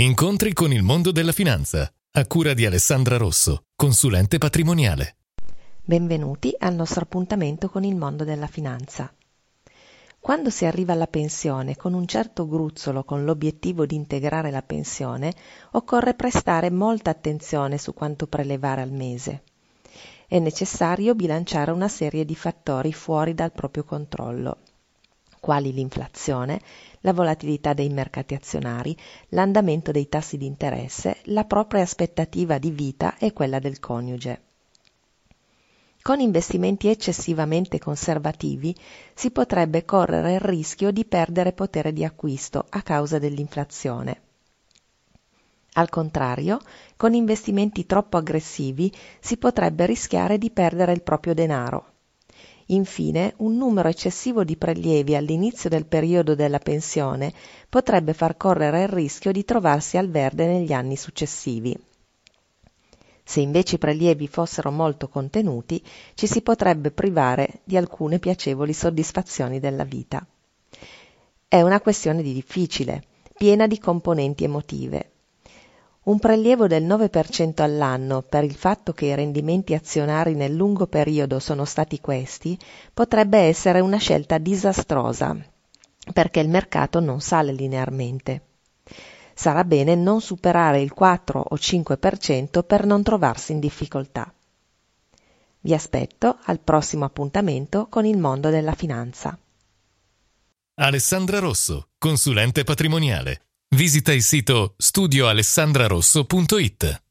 Incontri con il mondo della finanza, a cura di Alessandra Rosso, consulente patrimoniale. Benvenuti al nostro appuntamento con il mondo della finanza. Quando si arriva alla pensione con un certo gruzzolo con l'obiettivo di integrare la pensione, occorre prestare molta attenzione su quanto prelevare al mese. È necessario bilanciare una serie di fattori fuori dal proprio controllo quali l'inflazione, la volatilità dei mercati azionari, l'andamento dei tassi di interesse, la propria aspettativa di vita e quella del coniuge. Con investimenti eccessivamente conservativi si potrebbe correre il rischio di perdere potere di acquisto a causa dell'inflazione. Al contrario, con investimenti troppo aggressivi si potrebbe rischiare di perdere il proprio denaro. Infine, un numero eccessivo di prelievi all'inizio del periodo della pensione potrebbe far correre il rischio di trovarsi al verde negli anni successivi. Se invece i prelievi fossero molto contenuti, ci si potrebbe privare di alcune piacevoli soddisfazioni della vita. È una questione di difficile, piena di componenti emotive, un prelievo del 9% all'anno per il fatto che i rendimenti azionari nel lungo periodo sono stati questi potrebbe essere una scelta disastrosa perché il mercato non sale linearmente. Sarà bene non superare il 4 o 5% per non trovarsi in difficoltà. Vi aspetto al prossimo appuntamento con il mondo della finanza. Alessandra Rosso, consulente patrimoniale Visita il sito studioalessandrarosso.it.